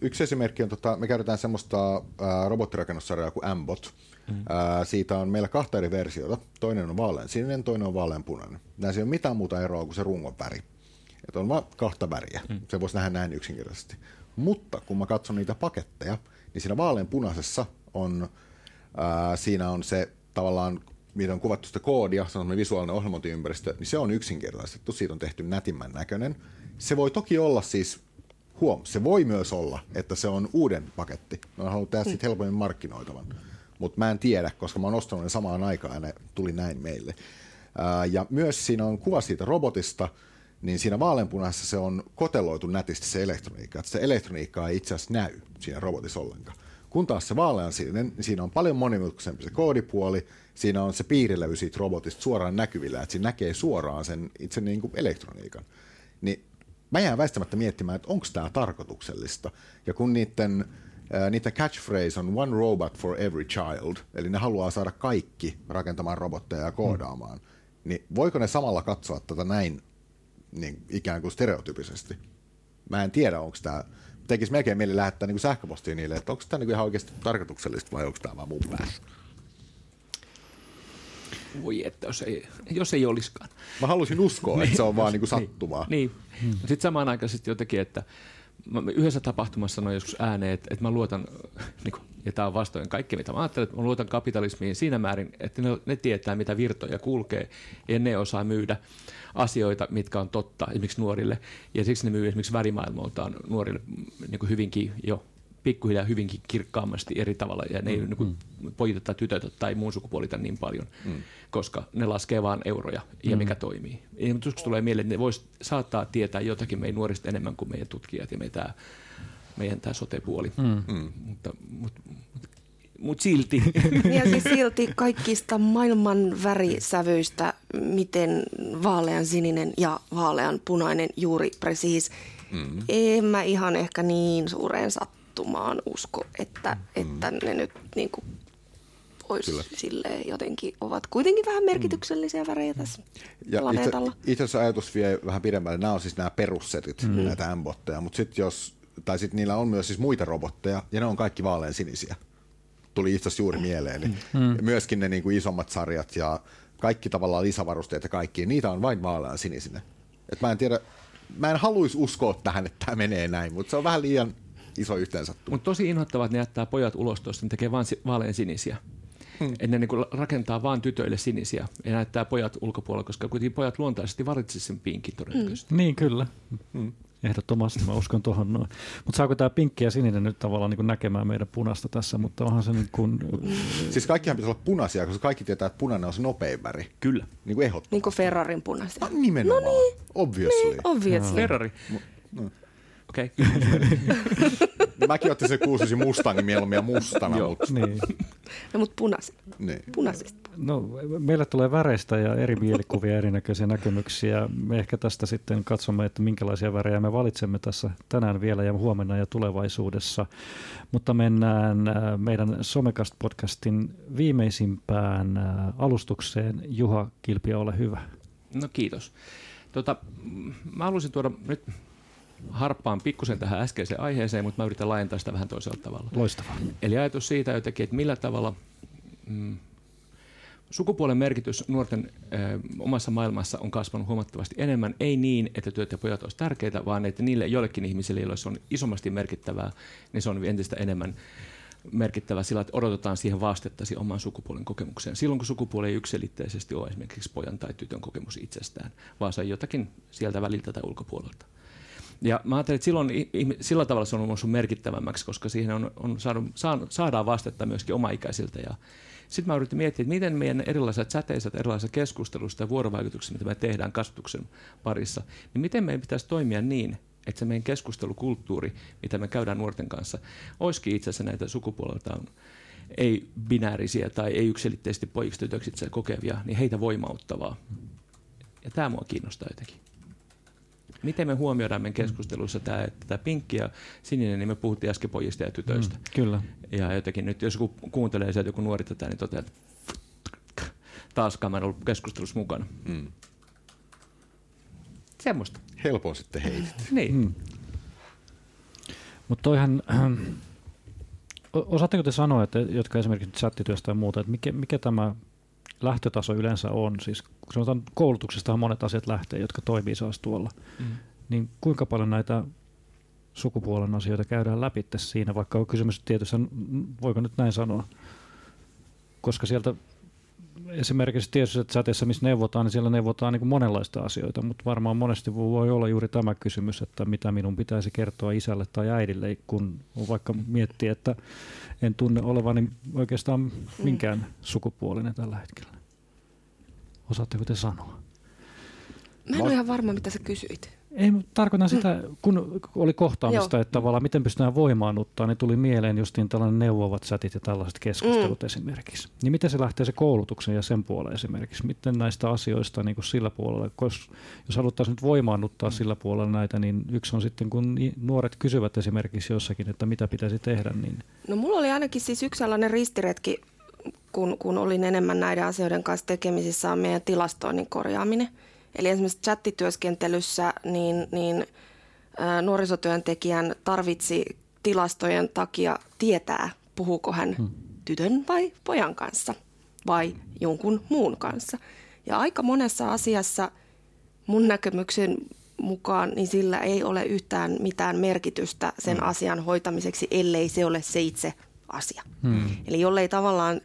Yksi esimerkki on, tota, me käytetään semmoista äh, robottirakennussarjaa kuin Mbot, Mm. Ää, siitä on meillä kahta eri versiota. Toinen on vaalean sininen, toinen on vaalean punainen. Näissä ei ole mitään muuta eroa kuin se rungon väri. Että on vain kahta väriä. Mm. Se voisi nähdä näin yksinkertaisesti. Mutta kun mä katson niitä paketteja, niin siinä vaalean punaisessa on, ää, siinä on se tavallaan mitä on kuvattu sitä koodia, se on visuaalinen ohjelmointiympäristö, niin se on yksinkertaistettu, siitä on tehty nätimmän näköinen. Se voi toki olla siis, huom, se voi myös olla, että se on uuden paketti. Ne on halunnut tehdä siitä helpommin markkinoitavan mutta mä en tiedä, koska mä oon ostanut ne samaan aikaan ja ne tuli näin meille. Ää, ja myös siinä on kuva siitä robotista, niin siinä vaaleanpunaisessa se on koteloitu nätisti se elektroniikka, että se elektroniikka ei itse asiassa näy siinä robotissa ollenkaan. Kun taas se vaaleansininen, niin siinä on paljon monimutkaisempi se koodipuoli, siinä on se piirilevy siitä robotista suoraan näkyvillä, että siinä näkee suoraan sen itse niin kuin elektroniikan. Niin mä jään väistämättä miettimään, että onko tämä tarkoituksellista. Ja kun niiden niitä catchphrase on one robot for every child, eli ne haluaa saada kaikki rakentamaan robotteja ja koodaamaan. Hmm. Niin voiko ne samalla katsoa tätä näin niin ikään kuin stereotypisesti? Mä en tiedä, onko tämä, tekisi melkein mieli lähettää niin sähköpostia niille, että onko tämä niin ihan oikeasti tarkoituksellista vai onko tämä vaan mun päässä? Voi että, jos ei, jos ei olisikaan. Mä halusin uskoa, että se on vaan niin kuin sattumaa. Niin. niin. Sitten samaan aikaan jotenkin, että mä yhdessä tapahtumassa sanoin joskus ääneen, että, että mä luotan, niin kuin, ja tämä on vastoin kaikkea, mitä mä ajattelen, että mä luotan kapitalismiin siinä määrin, että ne, ne tietää, mitä virtoja kulkee, ja ne osaa myydä asioita, mitkä on totta esimerkiksi nuorille, ja siksi ne myy esimerkiksi värimaailmaltaan nuorille niin kuin hyvinkin jo pikkuhiljaa hyvinkin kirkkaammasti eri tavalla ja ne ei mm. niin mm. pojita tai tytöt tai muun sukupuolita niin paljon, mm. Koska ne laskee vain euroja ja mm. mikä toimii. Ja joskus tulee mieleen, että ne vois saattaa tietää jotakin meidän nuorista enemmän kuin meidän tutkijat ja meidän meidän tämä sote-puoli. Mm. Mm. Mutta, mutta, mutta, mutta silti. Ja siis silti kaikista maailman värisävyistä, miten vaalean sininen ja vaalean punainen juuri presiis. Mm. En mä ihan ehkä niin suureen sattu muuttumaan usko, että, mm. että ne nyt niin kuin olisi silleen jotenkin, ovat kuitenkin vähän merkityksellisiä mm. värejä tässä ja planeetalla. Itse, itse asiassa ajatus vie vähän pidemmälle. Nämä on siis nämä perussetit, mm. näitä M-botteja, mutta sitten jos, tai sitten niillä on myös siis muita robotteja, ja ne on kaikki vaalean sinisiä. Tuli itse asiassa juuri mieleeni. Mm. mm. Myöskin ne niin kuin isommat sarjat ja kaikki tavallaan lisävarusteet ja kaikki, niitä on vain vaalean sinisinä. Et mä en tiedä, mä en haluaisi uskoa tähän, että tämä menee näin, mutta se on vähän liian iso yhteensattuma. Mutta tosi inhoittavaa, että ne jättää pojat ulos tuosta, ne tekee vain vaalean sinisiä. Hmm. Että ne niin rakentaa vain tytöille sinisiä ja näyttää pojat ulkopuolella, koska kuitenkin pojat luontaisesti valitsisivat sen pinkin todennäköisesti. Mm. Niin, kyllä. Hmm. Ehdottomasti, mä uskon tuohon noin. Mutta saako tämä pinkki ja sininen nyt tavallaan niin näkemään meidän punasta tässä, mutta onhan se niin kuin... Siis kaikkihan pitäisi olla punaisia, koska kaikki tietää, että punainen on se nopein väri. Kyllä. Niin kuin ehdottomasti. Niin kuin Ferrarin punaisia. Ah, nimenomaan. No niin. Obviously. Niin, obviously. Ferrari. No. Okei, okay. Mäkin otin se kuusisi Mustangin mieluummin ja mustana, Joo, mutta niin. No, mutta punaiset. niin. Punaisista. No, meille tulee väreistä ja eri mielikuvia, erinäköisiä näkemyksiä. Me ehkä tästä sitten katsomme, että minkälaisia värejä me valitsemme tässä tänään vielä ja huomenna ja tulevaisuudessa. Mutta mennään äh, meidän Somecast-podcastin viimeisimpään äh, alustukseen. Juha Kilpi, ole hyvä. No kiitos. Tota, mä haluaisin tuoda nyt harppaan pikkusen tähän äskeiseen aiheeseen, mutta mä yritän laajentaa sitä vähän toisella tavalla. Loistavaa. Eli ajatus siitä jotenkin, että millä tavalla mm, sukupuolen merkitys nuorten ö, omassa maailmassa on kasvanut huomattavasti enemmän. Ei niin, että työt ja pojat olisivat tärkeitä, vaan että niille joillekin ihmisille, joille se on isommasti merkittävää, niin se on entistä enemmän merkittävä sillä, että odotetaan siihen vastetta siihen oman sukupuolen kokemukseen. Silloin kun sukupuoli ei yksilitteisesti ole esimerkiksi pojan tai tytön kokemus itsestään, vaan se on jotakin sieltä väliltä tai ulkopuolelta. Ja mä ajattelin, että silloin sillä tavalla se on noussut merkittävämmäksi, koska siihen on, on saanut, saadaan vastetta myöskin omaikäisiltä. Ja sitten mä yritin miettiä, että miten meidän erilaiset säteiset, erilaiset keskustelusta ja vuorovaikutukset, mitä me tehdään kasvatuksen parissa, niin miten meidän pitäisi toimia niin, että se meidän keskustelukulttuuri, mitä me käydään nuorten kanssa, olisikin itse asiassa näitä sukupuoleltaan ei-binäärisiä tai ei-yksilitteisesti pojiksi tytöksi itse kokevia, niin heitä voimauttavaa. Ja tämä mua kiinnostaa jotenkin. Miten me huomioidaan meidän keskustelussa tämä, että tämä pinkki ja sininen, niin me puhuttiin äsken pojista ja tytöistä. Mm, kyllä. Ja jotenkin nyt, jos joku kuuntelee sieltä joku nuori tätä, niin toteaa, että taaskaan mä en ollut keskustelussa mukana. Mm. Semmoista. Helpoin sitten heitit. Niin. Mm. Mutta toihan, äh, osaatteko te sanoa, että jotka esimerkiksi chattityöstä ja muuta, että mikä, mikä tämä lähtötaso yleensä on, siis sanotaan koulutuksesta monet asiat lähtee, jotka toimii saas tuolla, mm. niin kuinka paljon näitä sukupuolen asioita käydään läpi siinä, vaikka on kysymys tietysti, voiko nyt näin sanoa, koska sieltä esimerkiksi tietysti säteessä, missä neuvotaan, niin siellä neuvotaan niin kuin monenlaista asioita, mutta varmaan monesti voi olla juuri tämä kysymys, että mitä minun pitäisi kertoa isälle tai äidille, kun vaikka miettii, että en tunne olevani oikeastaan minkään sukupuolinen tällä hetkellä. Osaatteko te sanoa? Mä en ole ihan varma, mitä sä kysyit. Ei, tarkoitan sitä, kun oli kohtaamista, Joo. että tavallaan miten pystytään voimaannuttaa, niin tuli mieleen justiin tällainen neuvovat chatit ja tällaiset keskustelut mm. esimerkiksi. Niin miten se lähtee se koulutuksen ja sen puolella esimerkiksi? Miten näistä asioista niin kuin sillä puolella, jos, jos haluttaisiin nyt voimaannuttaa mm. sillä puolella näitä, niin yksi on sitten, kun nuoret kysyvät esimerkiksi jossakin, että mitä pitäisi tehdä. Niin... No mulla oli ainakin siis yksi sellainen ristiretki, kun, kun olin enemmän näiden asioiden kanssa tekemisissä, on meidän tilastoinnin korjaaminen – Eli esimerkiksi chattityöskentelyssä niin, niin ä, nuorisotyöntekijän tarvitsi tilastojen takia tietää, puhuuko hän hmm. tytön vai pojan kanssa vai jonkun muun kanssa. Ja aika monessa asiassa mun näkemyksen mukaan, niin sillä ei ole yhtään mitään merkitystä sen hmm. asian hoitamiseksi, ellei se ole se itse asia. Hmm. Eli jollei tavallaan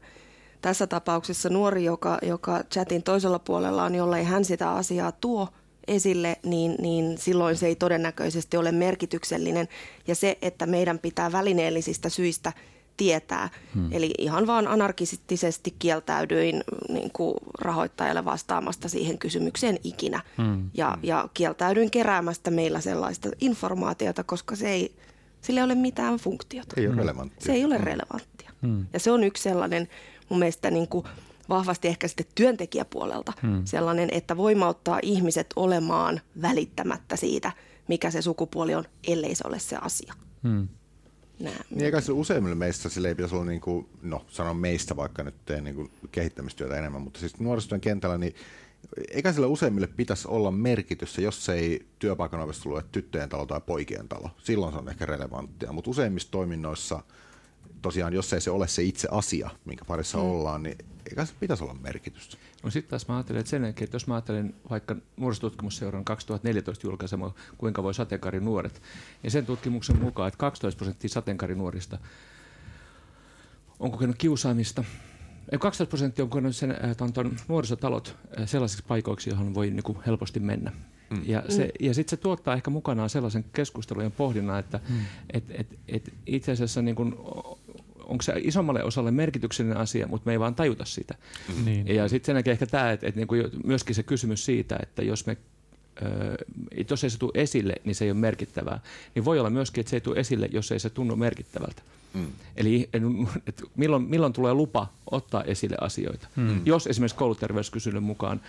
tässä tapauksessa nuori, joka, joka chatin toisella puolella on, jollei hän sitä asiaa tuo esille, niin, niin silloin se ei todennäköisesti ole merkityksellinen. Ja se, että meidän pitää välineellisistä syistä tietää. Hmm. Eli ihan vaan anarkistisesti kieltäydyin niin kuin rahoittajalle vastaamasta siihen kysymykseen ikinä. Hmm. Ja, ja kieltäydyin keräämästä meillä sellaista informaatiota, koska se ei, sillä ei ole mitään funktiota. Ei ole relevanttia. Se ei ole relevanttia. Hmm. Ja se on yksi sellainen mun mielestä niin kuin vahvasti ehkä sitten työntekijäpuolelta hmm. sellainen, että voimauttaa ihmiset olemaan välittämättä siitä, mikä se sukupuoli on, ellei se ole se asia. Hmm. Nää. Niin eikä se useimmille meistä sille ei pitäisi olla, niin kuin, no sanon meistä vaikka nyt teen niin kuin kehittämistyötä enemmän, mutta siis nuorisotyön kentällä, niin eikä sille useimmille pitäisi olla merkitystä, jos ei työpaikan ovesta lue tyttöjen talo tai poikien talo. Silloin se on ehkä relevanttia, mutta useimmissa toiminnoissa – tosiaan, jos ei se ole se itse asia, minkä parissa mm. ollaan, niin eikä se pitäisi olla merkitystä. No sitten taas mä ajattelen, että sen jälkeen, että jos mä ajattelen vaikka nuorisotutkimusseuran 2014 julkaisema Kuinka voi nuoret, ja sen tutkimuksen mukaan, että 12 prosenttia sateenkaarinuorista on kokenut kiusaamista, 12 prosenttia on kokenut sen, että on nuorisotalot sellaisiksi paikoiksi, johon voi niin kuin helposti mennä. Mm. Ja, se, mm. ja sitten se tuottaa ehkä mukanaan sellaisen keskustelun ja pohdinnan, että mm. et, et, et itse asiassa niin kun, onko se isommalle osalle merkityksellinen asia, mutta me ei vaan tajuta sitä. Mm. Niin. Ja sitten sen jälkeen ehkä tämä, että et, niin myöskin se kysymys siitä, että jos me jos ei se tule esille, niin se ei ole merkittävää. Niin voi olla myöskin, että se ei tule esille, jos ei se tunnu merkittävältä. Mm. Eli että milloin, milloin tulee lupa ottaa esille asioita. Mm. Jos esimerkiksi kouluterveyskysynnän mukaan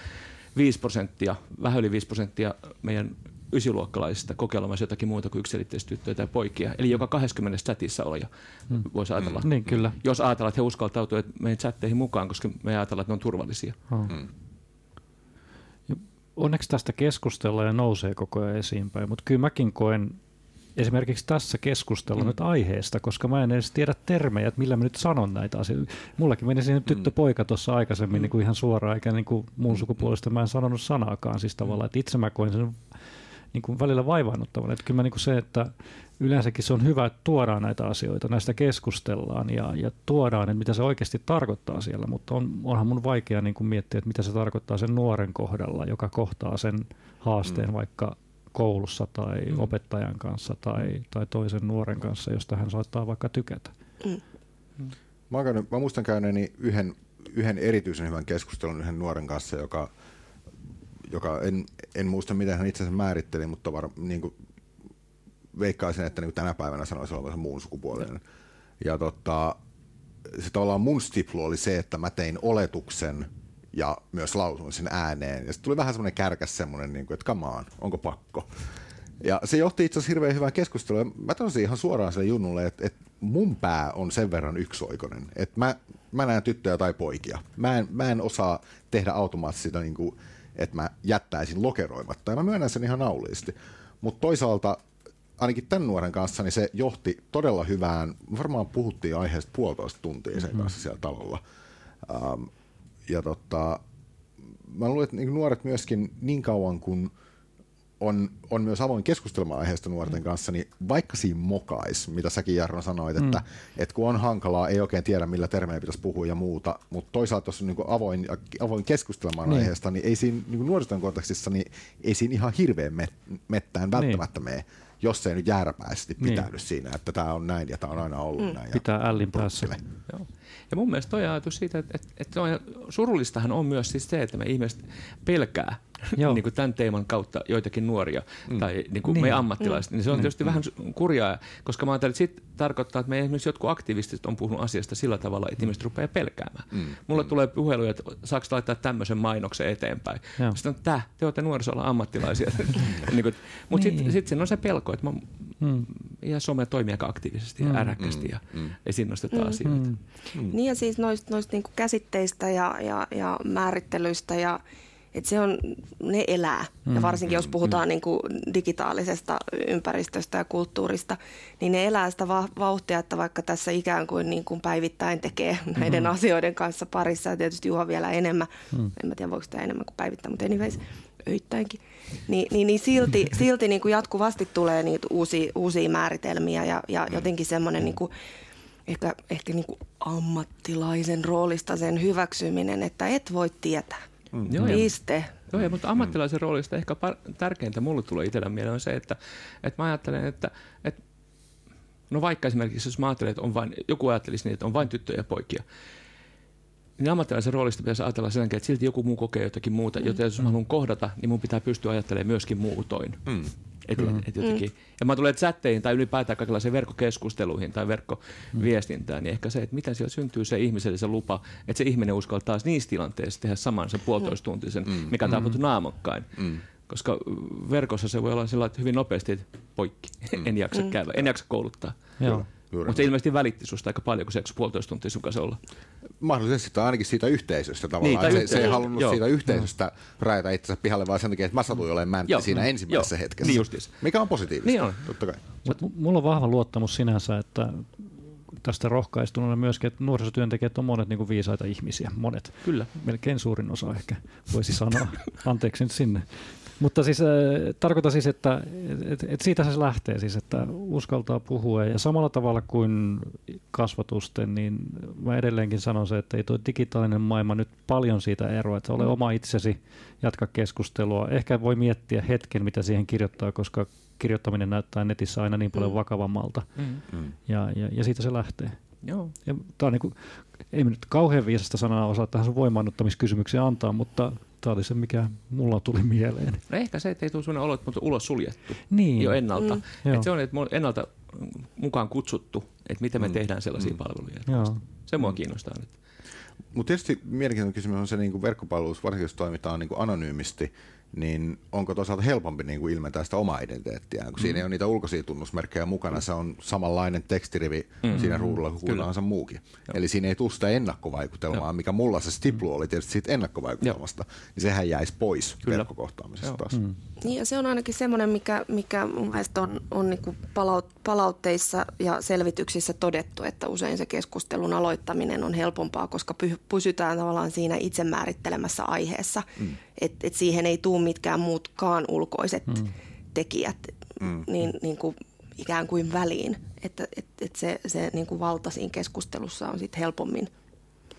5 prosenttia, vähän yli 5 prosenttia meidän ysiluokkalaisista kokeilemassa jotakin muuta kuin yksilitteistä tyttöjä tai poikia. Eli joka 20 chatissa oli. Mm. Voisi ajatella. Mm. Niin, kyllä. Jos ajatellaan, että he uskaltautuvat meidän chatteihin mukaan, koska me ajatellaan, että ne on turvallisia. Mm. Onneksi tästä keskustellaan ja nousee koko ajan esiinpäin, mutta kyllä mäkin koen esimerkiksi tässä keskustella mm. nyt aiheesta, koska mä en edes tiedä termejä, että millä mä nyt sanon näitä asioita. Mullakin meni siinä tyttö-poika tuossa aikaisemmin mm. niin kuin ihan suoraan, eikä niin kuin muun sukupuolesta mä en sanonut sanaakaan siis tavallaan, että itse mä koen sen niin kuin välillä vaivaannuttavan. Että kyllä mä niin kuin se, että yleensäkin se on hyvä, että tuodaan näitä asioita, näistä keskustellaan ja, ja tuodaan, että mitä se oikeasti tarkoittaa siellä, mutta on, onhan mun vaikea niin kuin miettiä, että mitä se tarkoittaa sen nuoren kohdalla, joka kohtaa sen haasteen mm. vaikka koulussa tai mm. opettajan kanssa tai, tai toisen nuoren kanssa, josta hän saattaa vaikka tykätä. Mm. Mä, käynyt, mä muistan käyneeni yhden, yhden erityisen hyvän keskustelun yhden nuoren kanssa, joka, joka en, en muista miten hän itse määritteli, mutta var, niin kuin, veikkaisin, että niin tänä päivänä sanoisi olevansa muun sukupuolinen. Ja tota, se tavallaan mun stiplu oli se, että mä tein oletuksen – ja myös lausuin sen ääneen. Ja sitten tuli vähän semmoinen kärkäs semmoinen, niin kuin, että come on, onko pakko. Ja se johti itse asiassa hirveän hyvään keskusteluun. Mä tosin ihan suoraan sille Junnulle, että, että mun pää on sen verran yksioikoinen, että mä, mä näen tyttöjä tai poikia. Mä en, mä en osaa tehdä automaattisesti sitä, niin kuin, että mä jättäisin lokeroimatta. Ja mä myönnän sen ihan nauliisti. Mutta toisaalta ainakin tämän nuoren kanssa, niin se johti todella hyvään, varmaan puhuttiin aiheesta puolitoista tuntia sen mm-hmm. kanssa siellä talolla. Um, ja tota, mä luulen, että niin nuoret myöskin niin kauan kun on, on myös avoin keskustelemaan aiheesta nuorten kanssa, niin vaikka siinä mokais, mitä säkin Jarno sanoit, että, mm. että kun on hankalaa, ei oikein tiedä millä termeillä pitäisi puhua ja muuta, mutta toisaalta jos on niin avoin, avoin keskustelemaan niin. aiheesta, niin ei siinä niin nuorison kontekstissa, niin ei siinä ihan hirveän mettään niin. välttämättä niin. mene jos se ei nyt jääräpäisesti pitänyt niin. siinä, että tämä on näin ja tämä on aina ollut mm. näin. Pitää ällin päässä. Joo. Ja mun mielestä toi ajatus siitä, että, että, että surullistahan on myös siis se, että me ihmiset pelkää niin kuin tämän teeman kautta joitakin nuoria mm. tai niin kuin niin. me ammattilaiset, niin se on mm. tietysti mm. vähän kurjaa, koska mä ajattelin, että sit tarkoittaa, että me esimerkiksi jotkut aktivistit on puhunut asiasta sillä tavalla, että ihmiset rupeaa pelkäämään. Mm. Mulle mm. tulee puheluja, että saako laittaa tämmöisen mainoksen eteenpäin. Joo. Sitten on, että te olette nuorisolla ammattilaisia. niin kuin, mutta niin. sitten sit siinä on se pelko, että mä, mm. ja some toimii aika aktiivisesti mm. ja äräkkästi ja mm. esiin nostetaan mm. asioita. Mm. Mm. Niin ja siis noista, noista niinku käsitteistä ja, ja, ja määrittelyistä ja et se on, ne elää. Mm, ja varsinkin jos mm, puhutaan mm. niin kuin digitaalisesta ympäristöstä ja kulttuurista, niin ne elää sitä vauhtia, että vaikka tässä ikään kuin, niin kuin päivittäin tekee näiden mm. asioiden kanssa parissa, ja tietysti Juha vielä enemmän, mm. en mä tiedä voiko sitä enemmän kuin päivittäin, mutta anyways, öittäinkin, niin, niin, niin silti, silti niin kuin jatkuvasti tulee niitä uusia, uusia määritelmiä ja, ja jotenkin semmoinen niin kuin, ehkä, ehkä niin kuin ammattilaisen roolista sen hyväksyminen, että et voi tietää. Mm. Joo, Piste. Joo, ja, mutta ammattilaisen roolista ehkä par- tärkeintä mulle tulee itsellä mieleen on se, että, että mä ajattelen, että, että no vaikka esimerkiksi jos mä ajattelen, että on vain, joku ajattelisi niin, että on vain tyttöjä ja poikia, niin ammattilaisen roolista pitäisi ajatella sen että silti joku muu kokee jotakin muuta, mm. joten jos mä haluan kohdata, niin mun pitää pystyä ajattelemaan myöskin muutoin. Mm. Et, mm. et jotenkin. Mm. Ja mä tulen chatteihin tai ylipäätään kaikenlaisiin verkkokeskusteluihin tai verkkoviestintään, niin ehkä se, että miten siellä syntyy se ihmiselle se lupa, että se ihminen uskaltaa niissä tilanteissa tehdä saman sen puolitoistuntisen, mm. mikä mm. tapahtuu naamokkain. Mm. Koska verkossa se voi olla sillä että hyvin nopeasti, että poikki, mm. en jaksa mm. käydä, en jaksa kouluttaa. Joo. Mutta se ilmeisesti välitti susta aika paljon, kun se puolitoista tuntia sun kanssa olla. Mahdollisesti tai ainakin siitä yhteisöstä tavallaan. Niin, se, yhteisö. se ei halunnut Joo. siitä yhteisöstä rajata itsensä pihalle, vaan sen takia, että mä satuin olemaan mäntti Joo. siinä ensimmäisessä Joo. hetkessä. Niin justis. Mikä on positiivista, niin on. totta kai. Mut mulla on vahva luottamus sinänsä, että tästä rohkaistunut myöskin, että nuorisotyöntekijät on monet niin kuin viisaita ihmisiä, monet. Kyllä. Melkein suurin osa ehkä voisi sanoa. Anteeksi nyt sinne. Mutta siis äh, tarkoitan siis, että et, et siitä se lähtee siis, että uskaltaa puhua ja samalla tavalla kuin kasvatusten, niin mä edelleenkin sanon se, että ei tuo digitaalinen maailma nyt paljon siitä eroa, että ole oma itsesi, jatka keskustelua. Ehkä voi miettiä hetken, mitä siihen kirjoittaa, koska kirjoittaminen näyttää netissä aina niin paljon mm. vakavammalta mm. mm. ja, ja, ja siitä se lähtee. Joo. Ja tämä on niin kuin, ei nyt kauhean viisasta sanaa osaa tähän sun voimaannuttamiskysymykseen antaa, mutta Tämä oli se, mikä mulla tuli mieleen. No ehkä se, että ei tule sellainen olo, että ulos suljettu niin. jo ennalta. Mm. Että se on, että ennalta mukaan kutsuttu, että miten me mm. tehdään sellaisia mm. palveluja. Joo. Se mua kiinnostaa nyt. Mutta tietysti mielenkiintoinen kysymys on se niin verkkopalvelus, varsinkin jos toimitaan niin kuin anonyymisti, niin onko toisaalta helpompi niin kuin ilmentää sitä omaa identiteettiä, kun mm. siinä ei ole niitä ulkoisia tunnusmerkkejä mukana, se on samanlainen tekstirivi mm. siinä ruudulla kuin kuinka muukin. Joo. Eli siinä ei tule sitä ennakkovaikutelmaa, Joo. mikä mulla se stiplu oli tietysti siitä ennakkovaikutelmasta, Joo. niin sehän jäisi pois Kyllä. verkkokohtaamisesta taas. Mm. Niin ja se on ainakin semmoinen, mikä, mikä mun mielestä on, on niin kuin palaut, palautteissa ja selvityksissä todettu, että usein se keskustelun aloittaminen on helpompaa, koska pysytään tavallaan siinä itse määrittelemässä aiheessa. Mm että et siihen ei tule mitkään muutkaan ulkoiset mm. tekijät mm. niin, niin kuin ikään kuin väliin. Että et, et se, se niin kuin valta siinä keskustelussa on sitten helpommin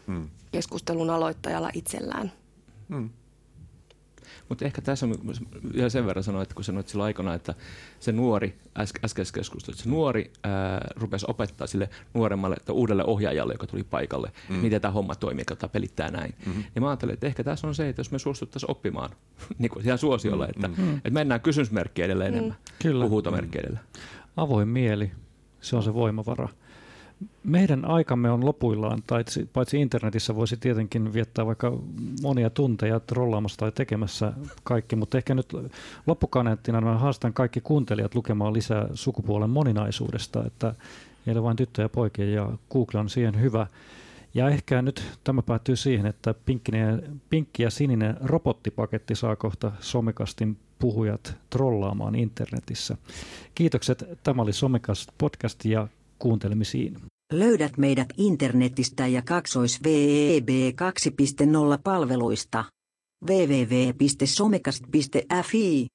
mm. keskustelun aloittajalla itsellään. Mm. Mutta ehkä tässä vielä sen verran sanoa, että kun sanoit silloin aikana, että se nuori, äskeisessä keskustelussa, se nuori ää, rupesi opettaa sille nuoremmalle tai uudelle ohjaajalle, joka tuli paikalle, mm. miten tämä homma toimii, että pelittää näin. Mm-hmm. Ja mä ajattelin, että ehkä tässä on se, että jos me suostuttaisiin oppimaan niin kuin ihan suosiolla, että, mm-hmm. että mennään kysymysmerkkiä edellä enemmän, mm. Kyllä. huutomerkkiä edellä. Avoin mieli, se on se voimavara. Meidän aikamme on lopuillaan, tai paitsi internetissä voisi tietenkin viettää vaikka monia tunteja trollaamassa tai tekemässä kaikki, mutta ehkä nyt loppukaneettina mä haastan kaikki kuuntelijat lukemaan lisää sukupuolen moninaisuudesta, että ei ole vain tyttöjä ja poikia ja Google on siihen hyvä. Ja ehkä nyt tämä päättyy siihen, että pinkki ja sininen robottipaketti saa kohta somekastin puhujat trollaamaan internetissä. Kiitokset. Tämä oli Somekast podcast ja kuuntelemisiin. Löydät meidät internetistä ja kaksois VEB 2.0 palveluista. www.somecast.fi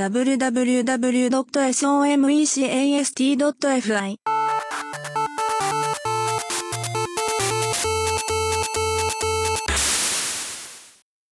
www.somecast.fi